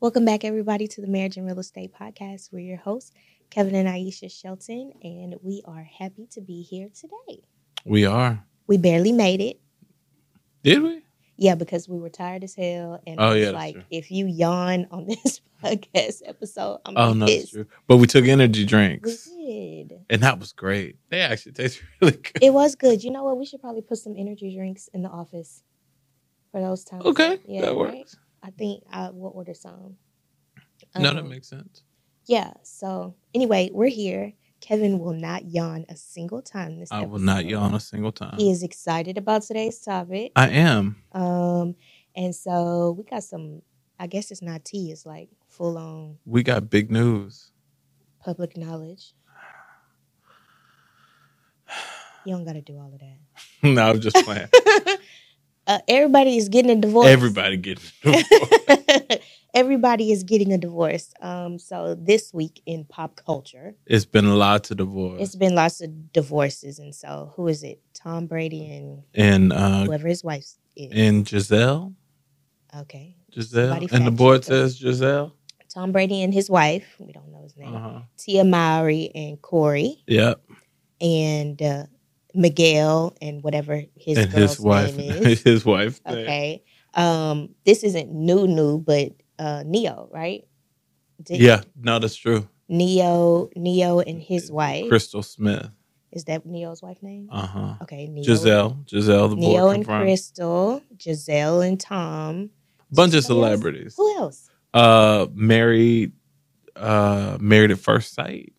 Welcome back, everybody, to the Marriage and Real Estate Podcast. We're your hosts, Kevin and Aisha Shelton, and we are happy to be here today. We are. We barely made it. Did we? Yeah, because we were tired as hell. And Oh, I was yeah, like, if you yawn on this podcast episode, I'm Oh no, that's true. But we took energy drinks. We did. and that was great. They actually taste really good. It was good. You know what? We should probably put some energy drinks in the office for those times. Okay, Yeah, that right? I think I will order some. no, that Um, makes sense. Yeah. So anyway, we're here. Kevin will not yawn a single time this I will not yawn a single time. He is excited about today's topic. I am. Um, and so we got some. I guess it's not tea. It's like full on We got big news. public knowledge. You don't got to do all of that. no, I'm just playing. uh, everybody is getting a divorce. Everybody getting. Everybody is getting a divorce. Um, so this week in pop culture, It's been a lot to divorce. it's been lots of divorces, and so who is it? Tom Brady and and uh whoever his wife is. and Gisele. okay, Gisele. Somebody And the board says Gisele. Tom Brady and his wife. We don't know his name. Uh-huh. Tia Mowry and Corey Yep. and uh, Miguel and whatever his and girl's his wife. name is. his wife. okay. Um, this isn't new new, but uh, Ne-Yo, right? Did- Yeah, no, that's true. Ne-Yo, Ne-Yo and his wife. Crystal Smith. Is that Ne-Yo's wife name? Uh huh. Okay, Ne-Yo. Gisele. Gisele, the Ne-Yo and confirmed. Crystal, Gisele and Tom. Bunch of else? celebrities. Who else? Uh, married, uh, married at first sight.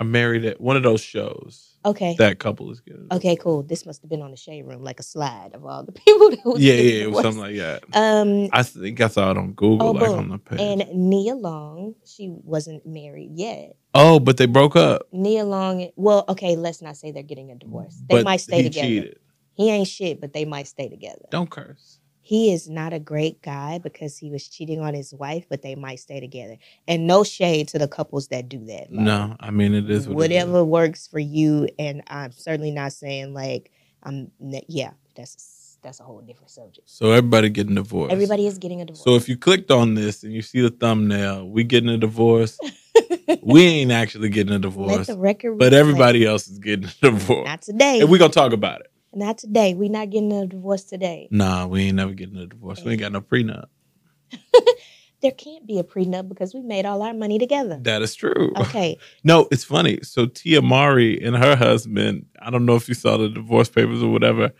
I married at one of those shows. Okay. That couple is good. Okay, cool. This must have been on the shade room, like a slide of all the people that was Yeah, yeah, it was something like that. Um, I think I saw it on Google, Oh, like boom. on the page. and Nia Long, she wasn't married yet. oh, but they broke up. Nia Long, well, okay, let's not say they're getting a divorce. They but might stay he together. cheated. He ain't shit, but they might stay together. Don't curse. He is not a great guy because he was cheating on his wife, but they might stay together. And no shade to the couples that do that. Like, no, I mean it is what it is. whatever works for you. And I'm certainly not saying like I'm. Yeah, that's that's a whole different subject. So everybody getting divorced. Everybody is getting a divorce. So if you clicked on this and you see the thumbnail, we getting a divorce. we ain't actually getting a let divorce, the record, but everybody else is getting a divorce. Not today. And we gonna talk about it. Not today. We not getting a divorce today. Nah, we ain't never getting a divorce. We ain't got no prenup. There can't be a prenup because we made all our money together. That is true. Okay. No, it's funny. So Tia Mowry and her husband, I don't know if you saw the divorce papers or whatever,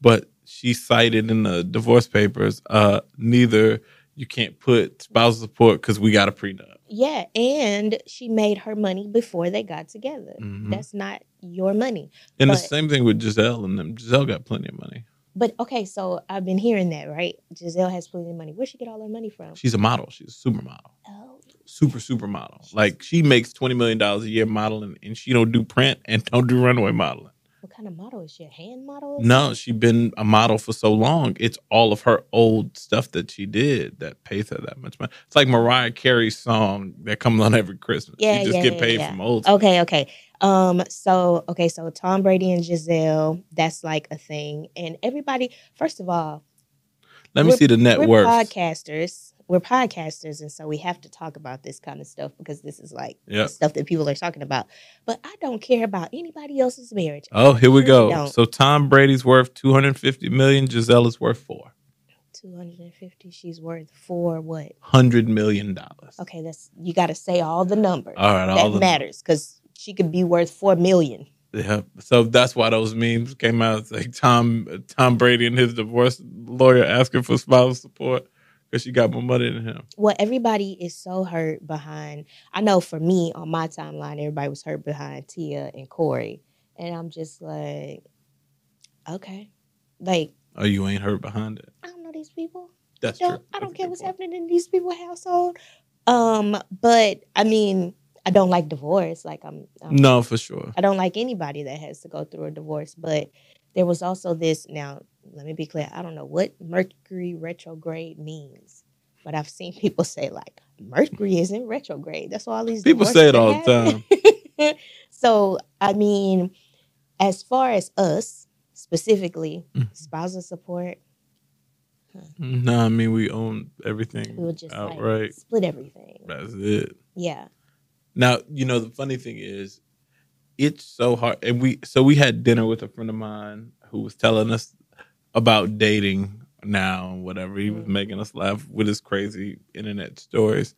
but she cited in the divorce papers, uh, neither you can't put spousal support because we got a prenup. Yeah, and she made her money before they got together. Mhm. That's not your money. And the same thing with Gisele and them. Gisele got plenty of money. But okay, so I've been hearing that, right? Gisele has plenty of money. Where she get all her money from? She's a model. She's a supermodel. oh, Super, super model. Like she makes twenty million dollars a year modeling, and she don't do print and don't do runway modeling. What kind of model is she? A hand model? No, she's been a model for so long. It's all of her old stuff that she did that pays her that much money. It's like Mariah Carey's song that comes on every Christmas. Yeah, she just yeah, get yeah, paid yeah. from old. Okay, okay. Um, so okay, so Tom Brady and Gisele, that's like a thing. And everybody, first of all, Let me see the net worth. podcasters. We're podcasters, and so we have to talk about this kind of stuff because this is like Yep. stuff that people are talking about. But I don't care about anybody else's marriage. Oh, here we Really go. don't. So Tom Brady's worth two hundred fifty million. Gisele is worth four Two hundred and fifty. She's worth for what? hundred million dollars. Okay, that's you got to say all the numbers. All right, that all the matters because she could be worth four million. Yeah. So that's why those memes came out. It's like Tom Tom Brady and his divorce lawyer asking for spousal support because she got more money than him. Well, everybody is so hurt behind. I know for me on my timeline, everybody was hurt behind Tia and Corey, and I'm just like, okay, like Oh, you ain't hurt behind it. I don't know these people. That's don't, true. I don't a care what's point. happening in these people's household. Um, but I mean, I don't like divorce. Like I'm, I'm No, for sure. I don't like anybody that has to go through a divorce. But there was also this. Now, let me be clear. I don't know what Mercury retrograde means, but I've seen people say like Mercury isn't retrograde. That's all these People say it all the time. so I mean, as far as us specifically, Mhm. spousal support. No, I mean we own everything We would just like outright. split everything. That's it. Yeah. Now, you know, the funny thing is, it's so hard. And we, so we had dinner with a friend of mine who was telling us about dating now and whatever. He was Mm. making us laugh with his crazy internet stories.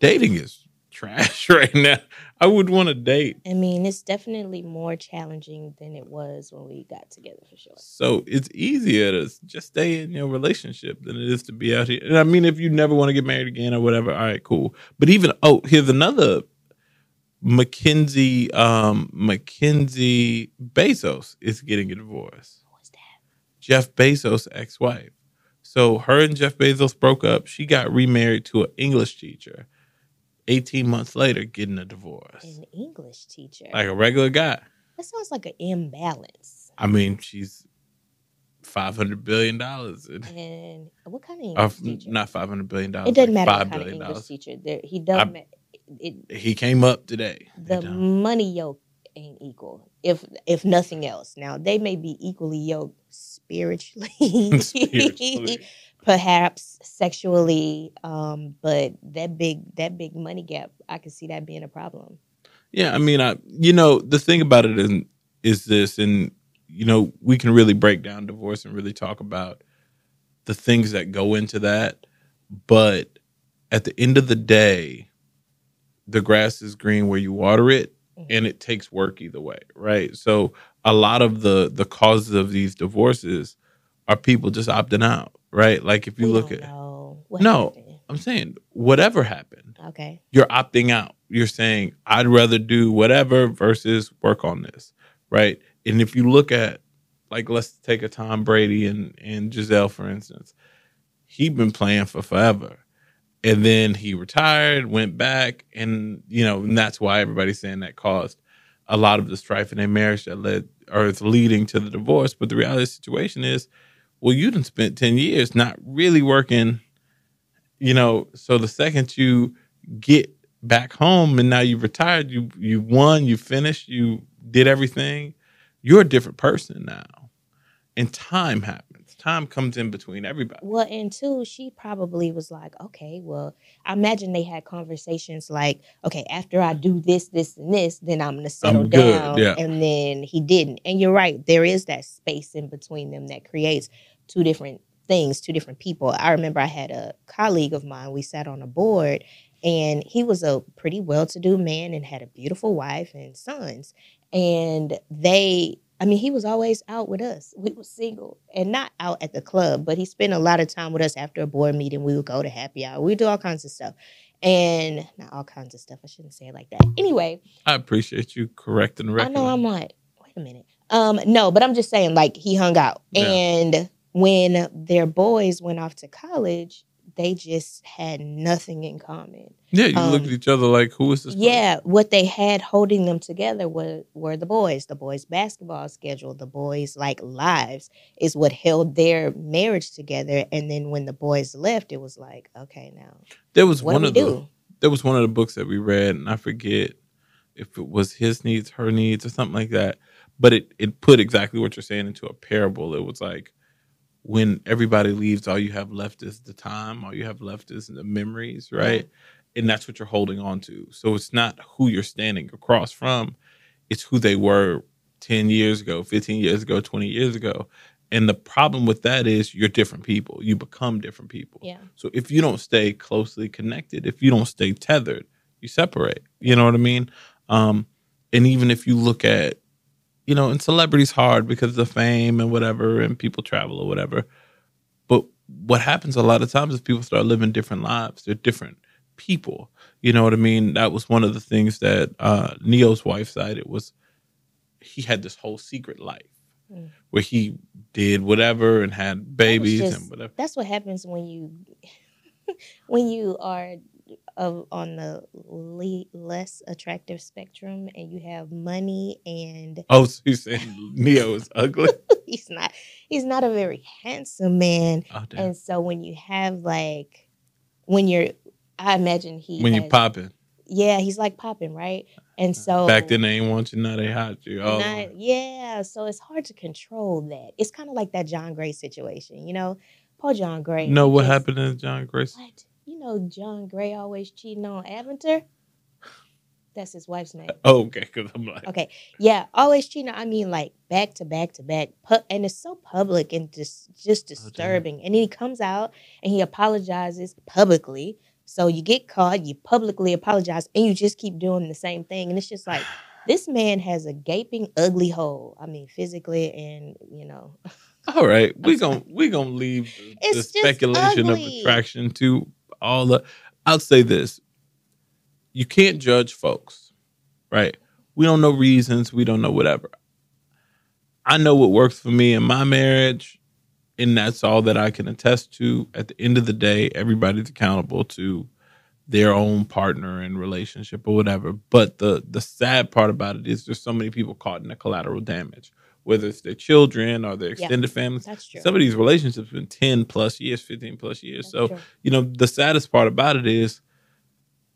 Dating is trash right now. I would want to date. I mean, it's definitely more challenging than it was when we got together for sure. So it's easier to just stay in your relationship than it is to be out here. And I mean, if you never want to get married again or whatever, all right, cool. But even oh, here's another Mackenzie um Mackenzie Bezos is getting a divorce. Jeff Bezos' ex-wife. So her and Jeff Bezos broke up. She got remarried to an English teacher. 18 months later, getting a divorce. An English teacher. Like a regular guy. that sounds like an imbalance. I mean, she's five hundred billion dollars. And what kind of Uh, English teacher? not five hundred billion dollars. it doesn't like matter what kind of English dollars. teacher. There, he doesn't. ma- It, He came up today. the money yoke ain't equal. If if nothing else, now they may be equally yoked spiritually, Spiritually. perhaps sexually, um, but that big that big money gap, I can see that being a problem. Yeah, I mean, I you know the thing about it is is this, and you know we can really break down divorce and really talk about the things that go into that, but at the end of the day, the grass is green where you water it, and it takes work either way, right? So a lot of the the causes of these divorces are people just opting out, right? Like if you We look at, No. happened. I'm saying whatever happened Okay. you're opting out. You're saying, I'd rather do whatever versus work on this. Right. And if you look at, like, let's take a Tom Brady and, and Gisele, for instance, he'd been playing for forever. And then he retired, went back, and, you know, and that's why everybody's saying that caused a lot of the strife in their marriage that led or is leading to the divorce. But the reality of the situation is, well, you didn't spend 10 years not really working, you know, so the second you get back home and now you've retired, you you won, you finished, you did everything, you're a different person now. And time happens. Time comes in between everybody. Well, and two, she probably was like, okay, well, I imagine they had conversations like, okay, after I do this, this, and this, then I'm gonna settle I'm down. yeah. And then he didn't. And you're right, there is that space in between them that creates two different things, two different people. I remember I had a colleague of mine, we sat on a board, and he was a pretty well-to-do man and had a beautiful wife and sons. And they I mean, he was always out with us. We were single and not out at the club, but he spent a lot of time with us after a board meeting. We would go to happy hour. We do all kinds of stuff. And not all kinds of stuff. I shouldn't say it like that. Anyway, I appreciate you correcting the I know I'm like, wait a minute. Um, no, but I'm just saying, like, he hung out. Yeah. And when their boys went off to college, they just had nothing in common. yeah, you um, look at each other like, who is this? person? Yeah, what they had holding them together were were the boys, the boys' basketball schedule, the boys' like lives is what held their marriage together. And then when the boys left, it was like, okay, now There was one of the do? there was one of the books that we read, and I forget if it was his needs, her needs, or something like that. But it it put exactly what you're saying into a parable. It was like when everybody leaves, all you have left is the time, all you have left is the memories, right? And that's what you're holding on to. So it's not who you're standing across from, it's who they were 10 years ago, 15 years ago, 20 years ago. And the problem with that is you're different people. You become different people. Yeah. So if you don't stay closely connected, if you don't stay tethered, you separate. You know what I mean? Um, and even if you look at, you know, and celebrities hard because of the fame and whatever, and people travel or whatever. But what happens a lot of times is people start living different lives. They're different people. You know what I mean? That was one of the things that uh, Ne-Yo's wife cited was he had this whole secret life Mm. where he did whatever and had babies just- and whatever. That's what happens when you when you are of on the le- less attractive spectrum and you have money and Oh, so you're saying Ne-Yo is ugly? he's not he's not a very handsome man Oh, damn. And so when you have like when you're I imagine he when you has- popping. Yeah, he's like popping, right? And uh, so Back then they ain't want you, now they hot you. Oh, not- yeah, so it's hard to control that. It's kind of like that John Gray situation, you know? Poor John Gray. No, what happened to John Gray? What? You know John Gray always cheating on Aventer? That's his wife's name. Oh, okay, because I'm like, Okay. Yeah, always cheating. I mean, like back to back to back, pu- and it's so public and just just Oh, disturbing. and then he comes out and he apologizes publicly. So you get caught, you publicly apologize, and you just keep doing the same thing. And it's just like this man has a gaping, ugly hole. I mean, physically and you know, all right, we gonna we gonna leave the, the speculation of attraction to all the. I'll say this: you can't judge folks, right? We don't know reasons. We don't know whatever. I know what works for me in my marriage, and that's all that I can attest to. At the end of the day, everybody's accountable to their own partner and relationship or whatever. But the the sad part about it is there's so many people caught in the collateral damage, whether it's their children or their Yeah. extended families. that's true. Some of these relationships have been 10 plus years, 15 plus years. That's so, true. you know, the saddest part about it is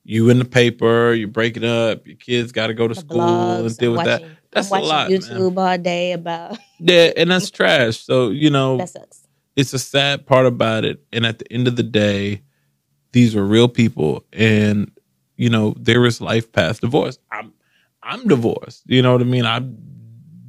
you in the paper, you're breaking up, your kids got to go to The school blogs, and deal I'm with that. watching- That's a I'm lot, man. YouTube all day about Yeah, and that's trash. So, you know, that sucks. it's a sad part about it. And at the end of the day, these are real people, and you know there is life past divorce. I'm I'm divorced. You know what I mean? I'm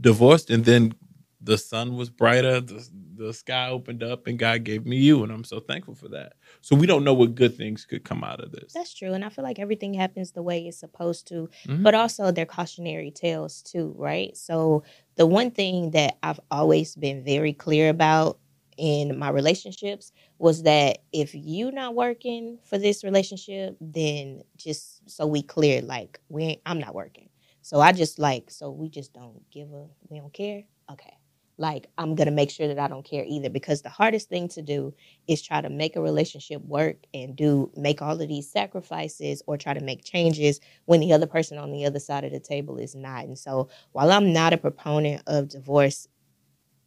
divorced, and then the sun was brighter. The the sky opened up, and God gave me you, and I'm so thankful for that. So we don't know what good things could come out of this. That's true. And I feel like everything happens the way it's supposed to, Mhm. but also they're cautionary tales too, right? So the one thing that I've always been very clear about in my relationships was that if you not working for this relationship, then just so we clear, like we ain't, I'm not working. So I just like so we just don't give a we don't care. Okay. Like I'm gonna make sure that I don't care either because the hardest thing to do is try to make a relationship work and do make all of these sacrifices or try to make changes when the other person on the other side of the table is not. And so while I'm not a proponent of divorce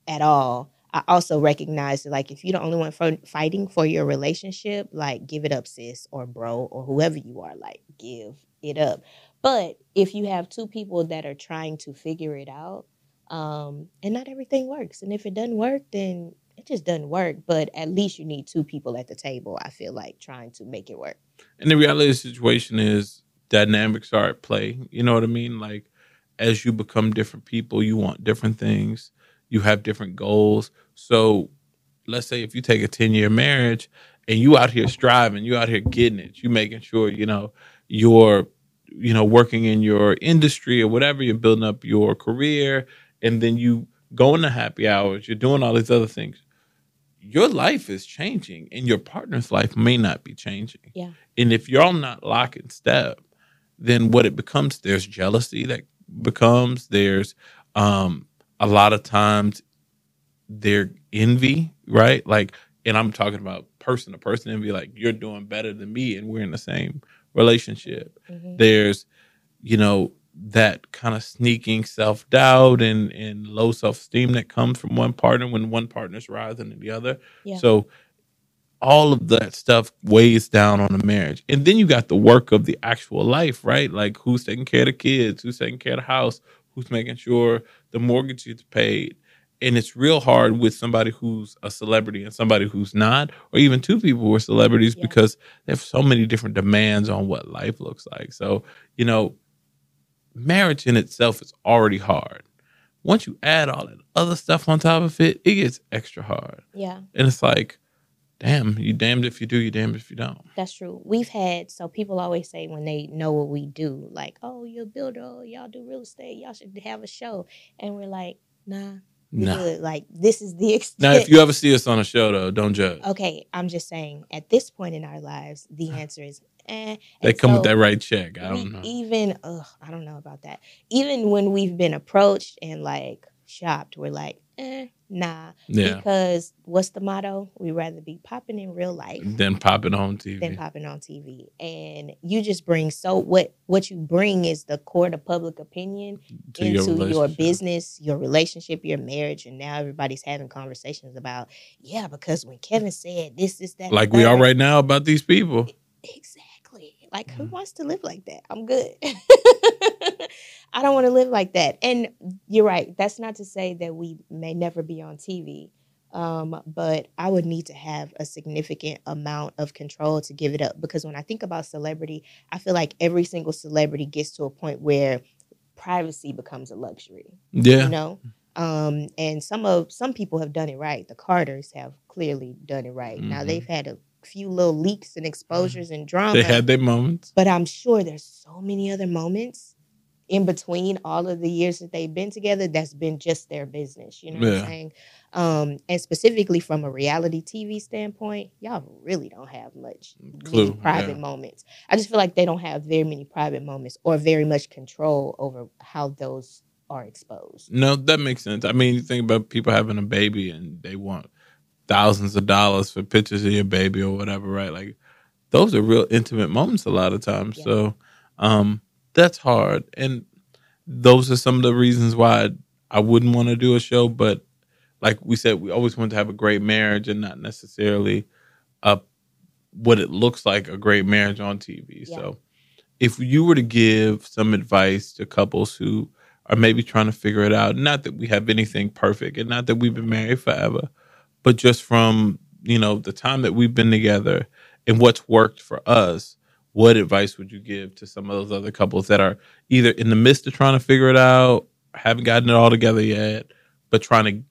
at all, I also recognize that like if you're the only one for, fighting for your relationship, like give it up, sis or bro or whoever you are, like give it up. But if you have two people that are trying to figure it out, um, and not everything works, and if it doesn't work, then it just doesn't work. But at least you need two people at the table. I feel like trying to make it work. And the reality of the situation is dynamics are at play. You know what I mean? Like as you become different people, you want different things. You have different goals. So let's say if you take a 10 year marriage and you out here striving, you out here getting it, you making sure, you know, you're, you know, working in your industry or whatever, you're building up your career, and then you go into happy hours, you're doing all these other things. Your life is changing and your partner's life may not be changing. Yeah. And if you're all not lock in step, then what it becomes, there's jealousy that becomes, there's um a lot of times there envy, right? Like, and I'm talking about person to person envy, like you're doing better than me and we're in the same relationship. Mhm. There's, you know, that kind of sneaking self doubt and, and low self esteem that comes from one partner when one partner's rising than the other. Yeah. So all of that stuff weighs down on a marriage. And then you got the work of the actual life, right? Like who's taking care of the kids, who's taking care of the house, who's making sure the mortgage is paid. And it's real hard with somebody who's a celebrity and somebody who's not, or even two people who are celebrities Yeah. because they have so many different demands on what life looks like. So, you know, marriage in itself is already hard. Once you add all that other stuff on top of it, it gets extra hard. Yeah, And it's like, damn, you damned if you do, you damned if you don't. that's true. We've had so people always say when they know what we do, like, "Oh, you're a builder. Oh, y'all do real estate. Y'all should have a show." And we're like, "Nah, No. Like this is the extent." Now, if you ever see us on a show, though, don't judge. okay, I'm just saying. At this point in our lives, the answer is, "Eh." They And come with that right check. I don't know. even ugh, I don't know about that. Even when we've been approached and like shopped, we're like, eh, nah. Yeah. Because what's the motto? We'd rather be popping in real life Then pop it on TV. than popping on TV. And you just bring so what what you bring is the court of public opinion to into your, relationship. business, your relationship, your marriage, and now everybody's having conversations about, yeah, because when Kevin said this, is that, Like the we are right now about these people. Exactly. Like, who Mhm. wants to live like that? I'm good. I don't want to live like that. And you're right. That's not to say that we may never be on TV. Um, but I would need to have a significant amount of control to give it up because when I think about celebrity, I feel like every single celebrity gets to a point where privacy becomes a luxury. Yeah. You know? Um, and some of some people have done it right. The Carters have clearly done it right. Now Mhm. they've had a few little leaks and exposures and drama. They had their moments. But I'm sure there's so many other moments in between all of the years that they've been together that's been just their business. You know what I'm saying? Um, and specifically from a reality TV standpoint, y'all really don't have much Clue, private yeah. moments. I just feel like they don't have very many private moments or very much control over how those are exposed. No, that makes sense. I mean, you think about people having a baby and they want thousands of dollars for pictures of your baby or whatever, right? Like those are real intimate moments a lot of times. Yeah. So um that's hard. And those are some of the reasons why I wouldn't want to do a show, but like we said, we always want to have a great marriage and not necessarily uh what it looks like a great marriage on TV. Yeah. So if you were to give some advice to couples who are maybe trying to figure it out, not that we have anything perfect and not that we've been married forever, but just from, you know, the time that we've been together and what's worked for us, what advice would you give to some of those other couples that are either in the midst of trying to figure it out, haven't gotten it all together yet, but trying to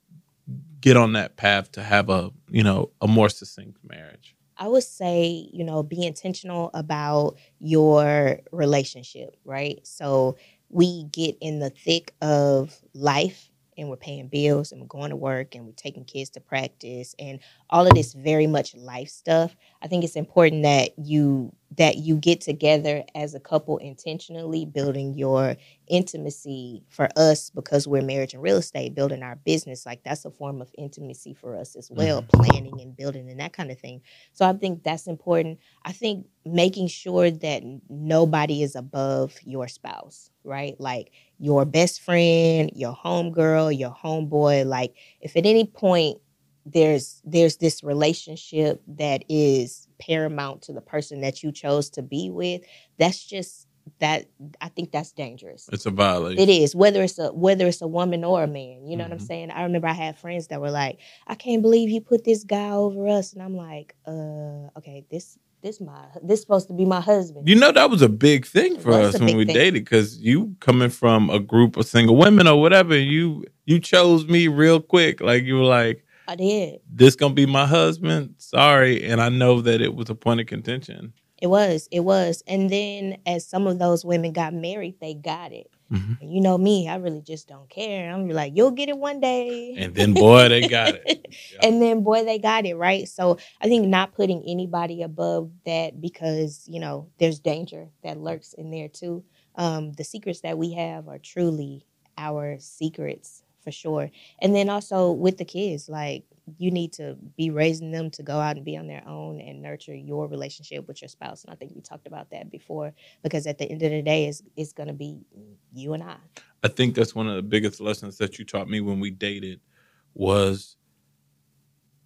get on that path to have a, you know, a more succinct marriage? I would say, you know, be intentional about your relationship, right? So we get in the thick of life and we're paying bills and we're going to work and we're taking kids to practice and all of this very much life stuff. I think it's important that you that you get together as a couple intentionally building your intimacy for us because we're marriage and real estate building our business like that's a form of intimacy for us as well mm-hmm. planning and building and that kind of thing so I think that's important. I think making sure that nobody is above your spouse, right? Like your best friend, your homegirl, your homeboy. Like if at any point there's there's this relationship that is paramount to the person that you chose to be with, that's just that I think that's dangerous. It's a violation. It is whether it's a whether it's a woman or a man. You know what I'm Mhm. saying? I remember I had friends that were like, "I can't believe you put this guy over us," and I'm like, "Uh, okay, this this my this supposed to be my husband." You know that was a big thing for us when we thing. dated because you coming from a group of single women or whatever, you you chose me real quick. Like you were like, I did. "This gonna be my husband." Sorry, and I know that it was a point of contention. It was. It was. And then as some of those women got married, they got it. Mhm. You know me, I really just don't care. I'm like, you'll get it one day. And then, boy, they got it. Yeah. and then boy they got it right so i think not putting anybody above that because you know there's danger that lurks in there too um the secrets that we have are truly our secrets for sure and then also with the kids like you need to be raising them to go out and be on their own and nurture your relationship with your spouse and i think we talked about that before because at the end of the day it's, it's going to be you and i I think that's one of the biggest lessons that you taught me when we dated was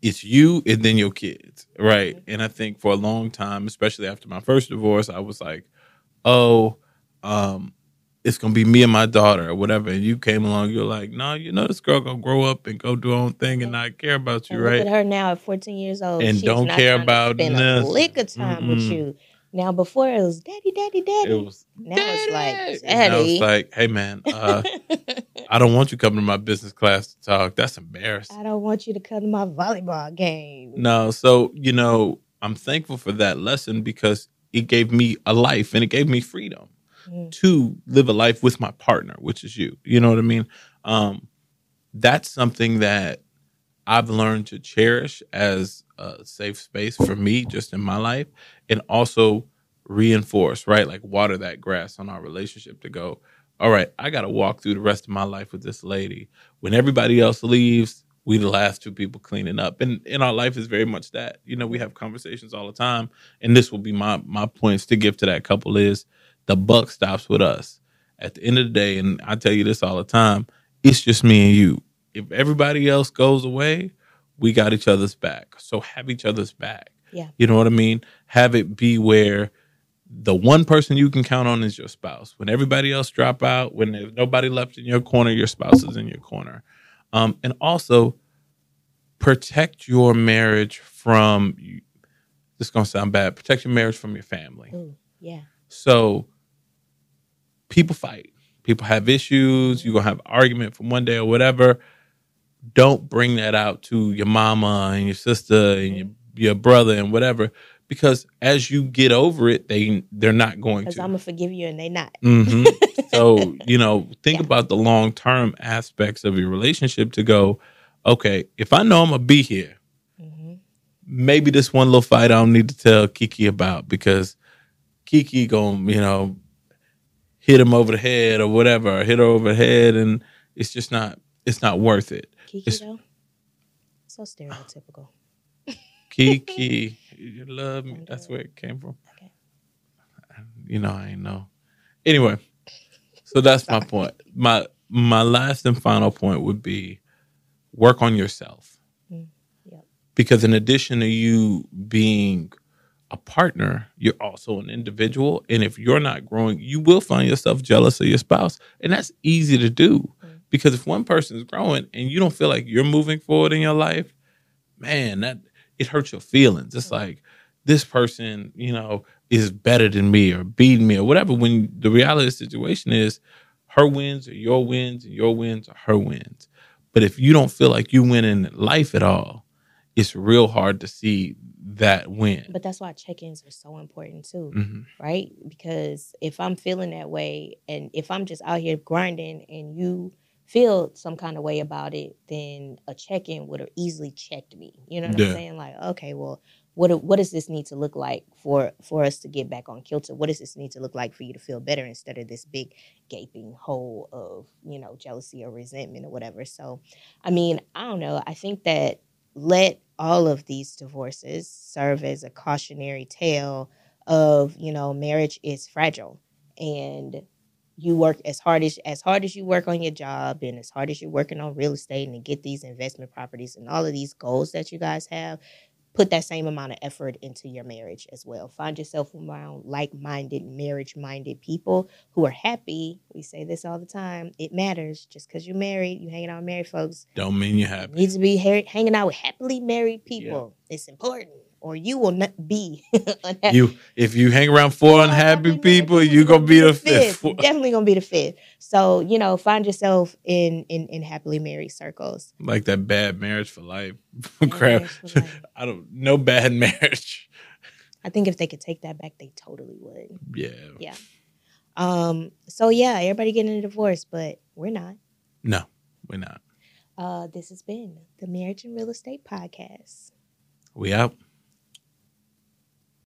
it's you and then your kids, right? Mhm. And I think for a long time, especially after my first divorce, I was like, "Oh, um, it's gonna be me and my daughter or whatever." And you came along, you're like, "No, you know this girl gonna grow up and go do her own thing and not care about you, And look right?" at her now at 14 years old. And don't care about spend a nothing. lick of time with Mm-mm. you. Now before it was daddy, daddy, daddy. It was now it's like "Daddy." And I was daddy. like, "Hey, man, uh, I don't want you coming to my business class to talk. That's embarrassing." I don't want you to come to my volleyball game. No, so you know, I'm thankful for that lesson because it gave me a life and it gave me freedom Mm. to live a life with my partner, which is you. You know what I mean? Um, that's something that I've learned to cherish as a safe space for me, just in my life, and also reinforce, right? Like water that grass on our relationship to go. All right, I got to walk through the rest of my life with this lady. When everybody else leaves, we the last two people cleaning up, and in our life is very much that. You know, we have conversations all the time, and this will be my my points to give to that couple is the buck stops with us. At the end of the day, and I tell you this all the time, it's just me and you. If everybody else goes away, we got each other's back. So have each other's back. Yeah. You know what I mean? Have it be where the one person you can count on is your spouse. When everybody else drop out, when there's nobody left in your corner, your spouse is in your corner. Um, and also protect your marriage from. This is gonna sound bad. Protect your marriage from your family. Ooh, yeah. So people fight. People have issues. You're gonna have argument from one day or whatever. Don't bring that out to your mama and your sister and your, your brother and whatever. Because as you get over it, they they're not going to. I'm gonna forgive you and they not. hmm so you know, think Yeah. about the long term aspects of your relationship. To go, okay, if I know I'm gonna be here, hmm maybe this one little fight I don't need to tell Kiki about because Kiki gonna you know hit him over the head or whatever, or hit her over the head, and it's just not it's not worth it. Kiki It's- though, so stereotypical. Kiki, you love me. That's where it came from. Okay. You know, I ain't know. Anyway, so that's my point. My my last and final point would be work on yourself. Mm, yep. Because in addition to you being a partner, you're also an individual. And if you're not growing, you will find yourself jealous of your spouse. And that's easy to do. Mm. Because if one person is growing and you don't feel like you're moving forward in your life, man, that it hurts your feelings. It's like this person, you know, is better than me or beating me or whatever. When the reality of the situation is her wins are your wins and your wins are her wins. But if you don't feel like you win in life at all, it's real hard to see that went. But that's why check-ins are so important too. hmm right? Because if I'm feeling that way and if I'm just out here grinding and you feel some kind of way about it, then a check in would have easily checked me. You know what Yeah. I'm saying? Like, okay, well, what what does this need to look like for for us to get back on kilter? What does this need to look like for you to feel better instead of this big gaping hole of you know jealousy or resentment or whatever? So, I mean, I don't know. I think that let all of these divorces serve as a cautionary tale of you know marriage is fragile and you work as hard as as hard as you work on your job and as hard as you're working on real estate and to get these investment properties and all of these goals that you guys have put that same amount of effort into your marriage as well. Find yourself around like-minded marriage-minded people who are happy. We say this all the time it matters. Just because you're married you hanging out with married folks Don't mean you you happy. need to be ha- hanging out with happily married people. It's important or you will not be unhappy You if you hang around four unhappy people, you're gonna be the fifth. Definitely gonna be the fifth. So you know, find yourself in in, in happily married circles. Like that bad marriage for life. Crap. for life. I don't no bad marriage. I think if they could take that back, they totally would. Yeah. Yeah. Um. So yeah, everybody getting a divorce, but we're not. No, we're not. Uh, this has been the Marriage and Real Estate Podcast. We out.